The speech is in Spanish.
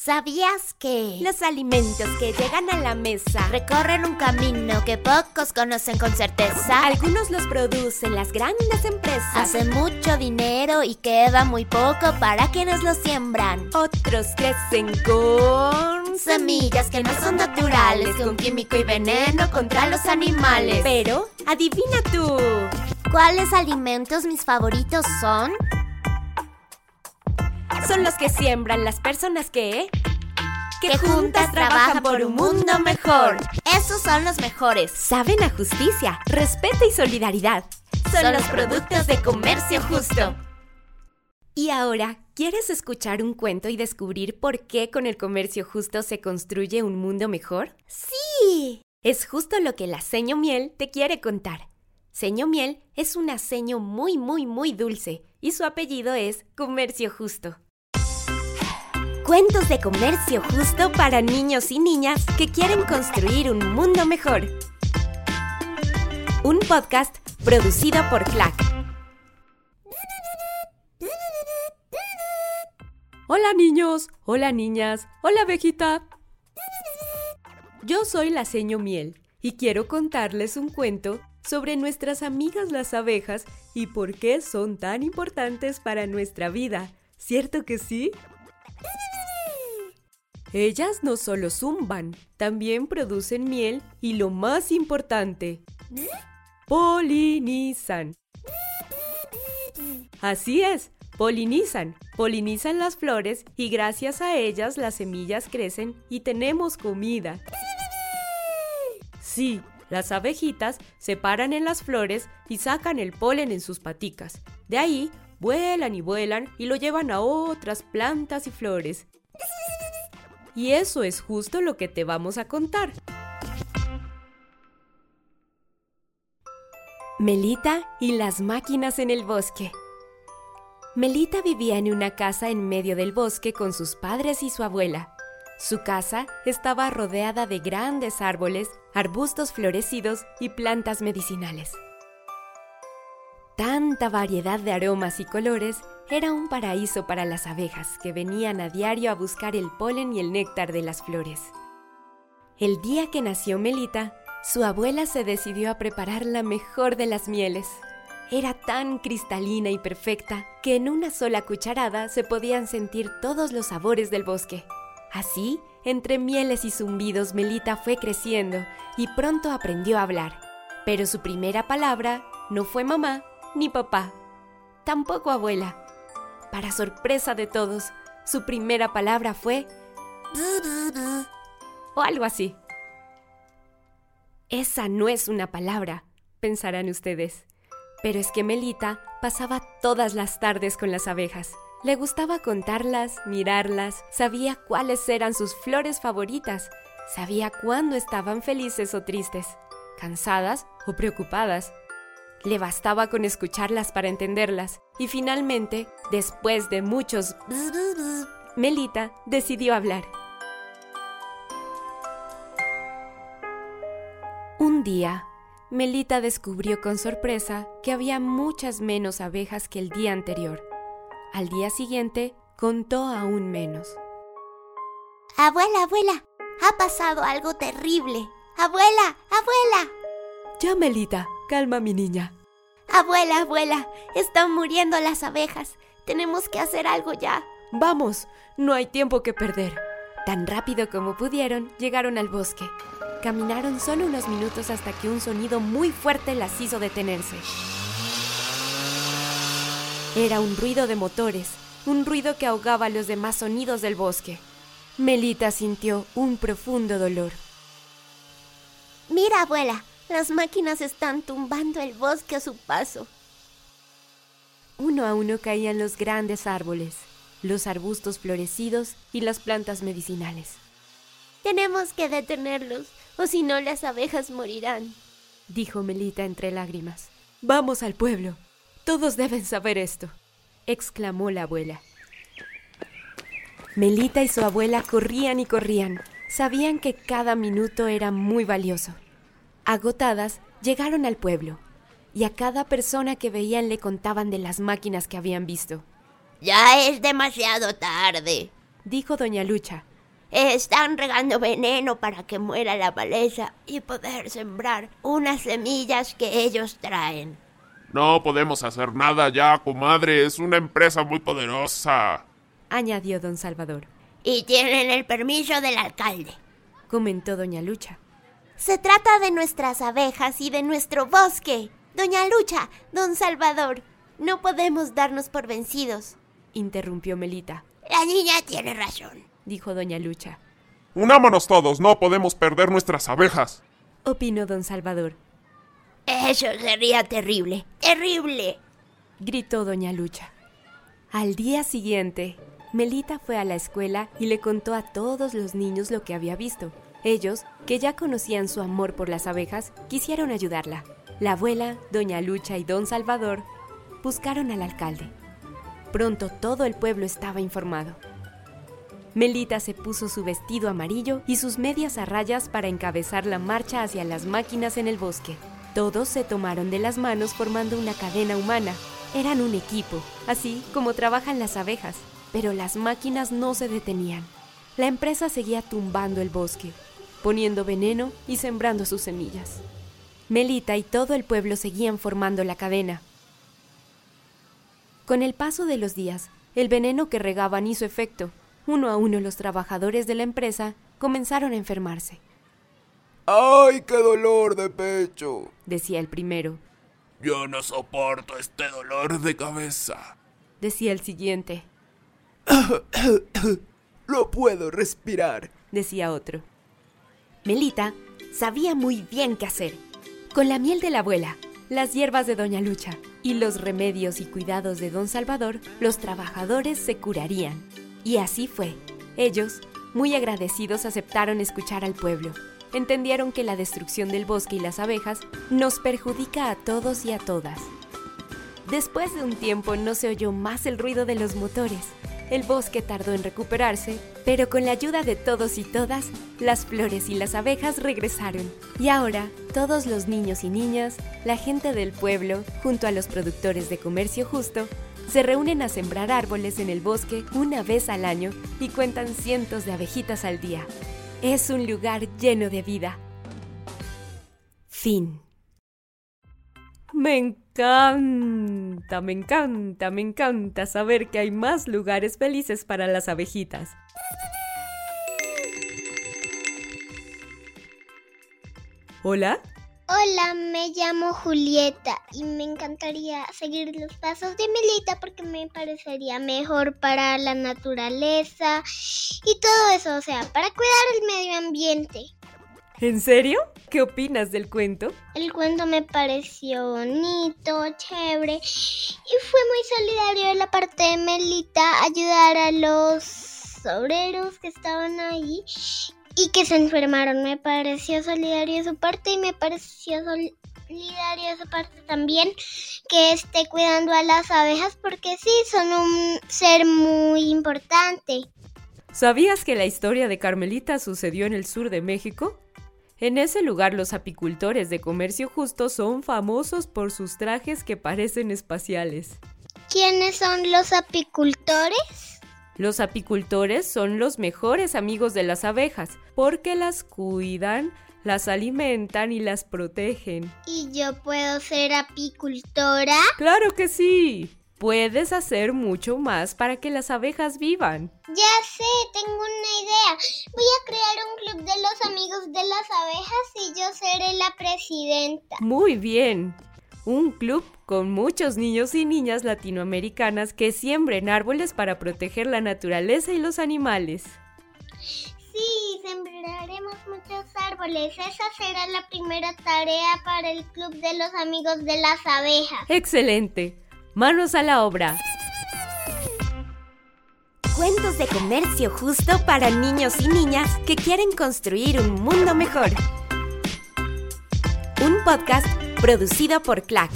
¿Sabías que Los alimentos que llegan a la mesa, recorren un camino que pocos conocen con certeza? algunos los producen las grandes empresas, Hacen mucho dinero y queda muy poco para quienes lo siembran. otros crecen con Semillas que no son naturales, con químico y veneno contra los animales. Pero, adivina tú, ¿Cuáles alimentos mis favoritos son? Son los que siembran las personas que Que juntas trabajan por un mundo mejor. Esos son los mejores. saben a justicia, respeto y solidaridad. Son los productos de comercio justo. Y ahora, ¿quieres escuchar un cuento y descubrir por qué con el comercio justo se construye un mundo mejor? Sí. Es justo lo que la seño miel te quiere contar. Seño miel es una seño muy, muy, muy dulce y su apellido es Comercio Justo. Cuentos de comercio justo para niños y niñas que quieren construir un mundo mejor. Un podcast producido por Clack. Hola niños, hola niñas, hola abejita. Yo soy la seño miel y quiero contarles un cuento sobre nuestras amigas las abejas y por qué son tan importantes para nuestra vida. ¿Cierto que sí? Ellas no solo zumban, también producen miel y lo más importante, polinizan. Así es, polinizan. Polinizan las flores y gracias a ellas las semillas crecen y tenemos comida. Sí, las abejitas se paran en las flores y sacan el polen en sus paticas. De ahí vuelan y vuelan y lo llevan a otras plantas y flores. Y eso es justo lo que te vamos a contar. Melita y las máquinas en el bosque. Melita vivía en una casa en medio del bosque con sus padres y su abuela. Su casa estaba rodeada de grandes árboles, arbustos florecidos y plantas medicinales. Tanta variedad de aromas y colores era un paraíso para las abejas que venían a diario a buscar el polen y el néctar de las flores. El día que nació Melita, su abuela se decidió a preparar la mejor de las mieles. Era tan cristalina y perfecta que en una sola cucharada se podían sentir todos los sabores del bosque. Así, entre mieles y zumbidos, Melita fue creciendo y pronto aprendió a hablar. Pero su primera palabra no fue mamá ni papá, tampoco abuela. Para sorpresa de todos, su primera palabra fue o algo así. Esa no es una palabra, pensarán ustedes. Pero es que Melita pasaba todas las tardes con las abejas. Le gustaba contarlas, mirarlas, sabía cuáles eran sus flores favoritas, sabía cuándo estaban felices o tristes, cansadas o preocupadas. Le bastaba con escucharlas para entenderlas y finalmente, después de muchos Melita decidió hablar. Un día, Melita descubrió con sorpresa que había muchas menos abejas que el día anterior. Al día siguiente, contó aún menos. Abuela, abuela, ha pasado algo terrible. Abuela, abuela. Ya, Melita, calma mi niña. Abuela, abuela, están muriendo las abejas. Tenemos que hacer algo ya. Vamos, no hay tiempo que perder. Tan rápido como pudieron, llegaron al bosque. Caminaron solo unos minutos hasta que un sonido muy fuerte las hizo detenerse. Era un ruido de motores, un ruido que ahogaba los demás sonidos del bosque. Melita sintió un profundo dolor. Mira, abuela, las máquinas están tumbando el bosque a su paso. Uno a uno caían los grandes árboles, los arbustos florecidos y las plantas medicinales. Tenemos que detenerlos, o si no las abejas morirán. dijo Melita entre lágrimas. Vamos al pueblo. Todos deben saber esto, exclamó la abuela. Melita y su abuela corrían y corrían. Sabían que cada minuto era muy valioso. Agotadas, llegaron al pueblo, y a cada persona que veían le contaban de las máquinas que habían visto. Ya es demasiado tarde. Dijo doña Lucha, Están regando veneno para que muera la maleza y poder sembrar unas semillas que ellos traen. No podemos hacer nada ya, comadre. Es una empresa muy poderosa. Añadió don Salvador. Y tienen el permiso del alcalde. Comentó doña Lucha. Se trata de nuestras abejas y de nuestro bosque. Doña Lucha, don Salvador, no podemos darnos por vencidos. Interrumpió Melita. La niña tiene razón, dijo doña Lucha. Unámonos todos, no podemos perder nuestras abejas. Opinó don Salvador. Eso sería terrible, terrible, gritó doña Lucha. Al día siguiente, Melita fue a la escuela y le contó a todos los niños lo que había visto. Ellos, que ya conocían su amor por las abejas, quisieron ayudarla. La abuela, doña Lucha y don Salvador buscaron al alcalde. Pronto todo el pueblo estaba informado. Melita se puso su vestido amarillo y sus medias a rayas para encabezar la marcha hacia las máquinas en el bosque. Todos se tomaron de las manos formando una cadena humana. Eran un equipo, así como trabajan las abejas, pero las máquinas no se detenían. La empresa seguía tumbando el bosque, poniendo veneno y sembrando sus semillas. Melita y todo el pueblo seguían formando la cadena. Con el paso de los días, el veneno que regaban hizo efecto. Uno a uno los trabajadores de la empresa comenzaron a enfermarse. ¡Ay, qué dolor de pecho! decía el primero. Yo no soporto este dolor de cabeza, decía el siguiente. ¡Lo puedo respirar! decía otro. Melita sabía muy bien qué hacer. Con la miel de la abuela, las hierbas de Doña Lucha y los remedios y cuidados de Don Salvador, los trabajadores se curarían. Y así fue. Ellos, muy agradecidos, aceptaron escuchar al pueblo entendieron que la destrucción del bosque y las abejas nos perjudica a todos y a todas. Después de un tiempo no se oyó más el ruido de los motores. El bosque tardó en recuperarse, pero con la ayuda de todos y todas, las flores y las abejas regresaron. Y ahora, todos los niños y niñas, la gente del pueblo, junto a los productores de comercio justo, se reúnen a sembrar árboles en el bosque una vez al año y cuentan cientos de abejitas al día. Es un lugar lleno de vida. Fin. Me encanta, me encanta, me encanta saber que hay más lugares felices para las abejitas. ¿Hola? Hola, me llamo Julieta y me encantaría seguir los pasos de Melita porque me parecería mejor para la naturaleza y todo eso, o sea, para cuidar el medio ambiente. ¿En serio? ¿Qué opinas del cuento? El cuento me pareció bonito, chévere y fue muy solidario de la parte de Melita ayudar a los obreros que estaban ahí y que se enfermaron. Me pareció solidario su parte y me pareció solidario su parte también que esté cuidando a las abejas porque sí, son un ser muy importante. ¿Sabías que la historia de Carmelita sucedió en el sur de México? En ese lugar los apicultores de comercio justo son famosos por sus trajes que parecen espaciales. ¿Quiénes son los apicultores? Los apicultores son los mejores amigos de las abejas porque las cuidan, las alimentan y las protegen. ¿Y yo puedo ser apicultora? Claro que sí. Puedes hacer mucho más para que las abejas vivan. Ya sé, tengo una idea. Voy a crear un club de los amigos de las abejas y yo seré la presidenta. Muy bien un club con muchos niños y niñas latinoamericanas que siembren árboles para proteger la naturaleza y los animales. Sí, sembraremos muchos árboles. Esa será la primera tarea para el Club de los Amigos de las Abejas. Excelente. Manos a la obra. Cuentos de comercio justo para niños y niñas que quieren construir un mundo mejor. Un podcast producido por CLAC.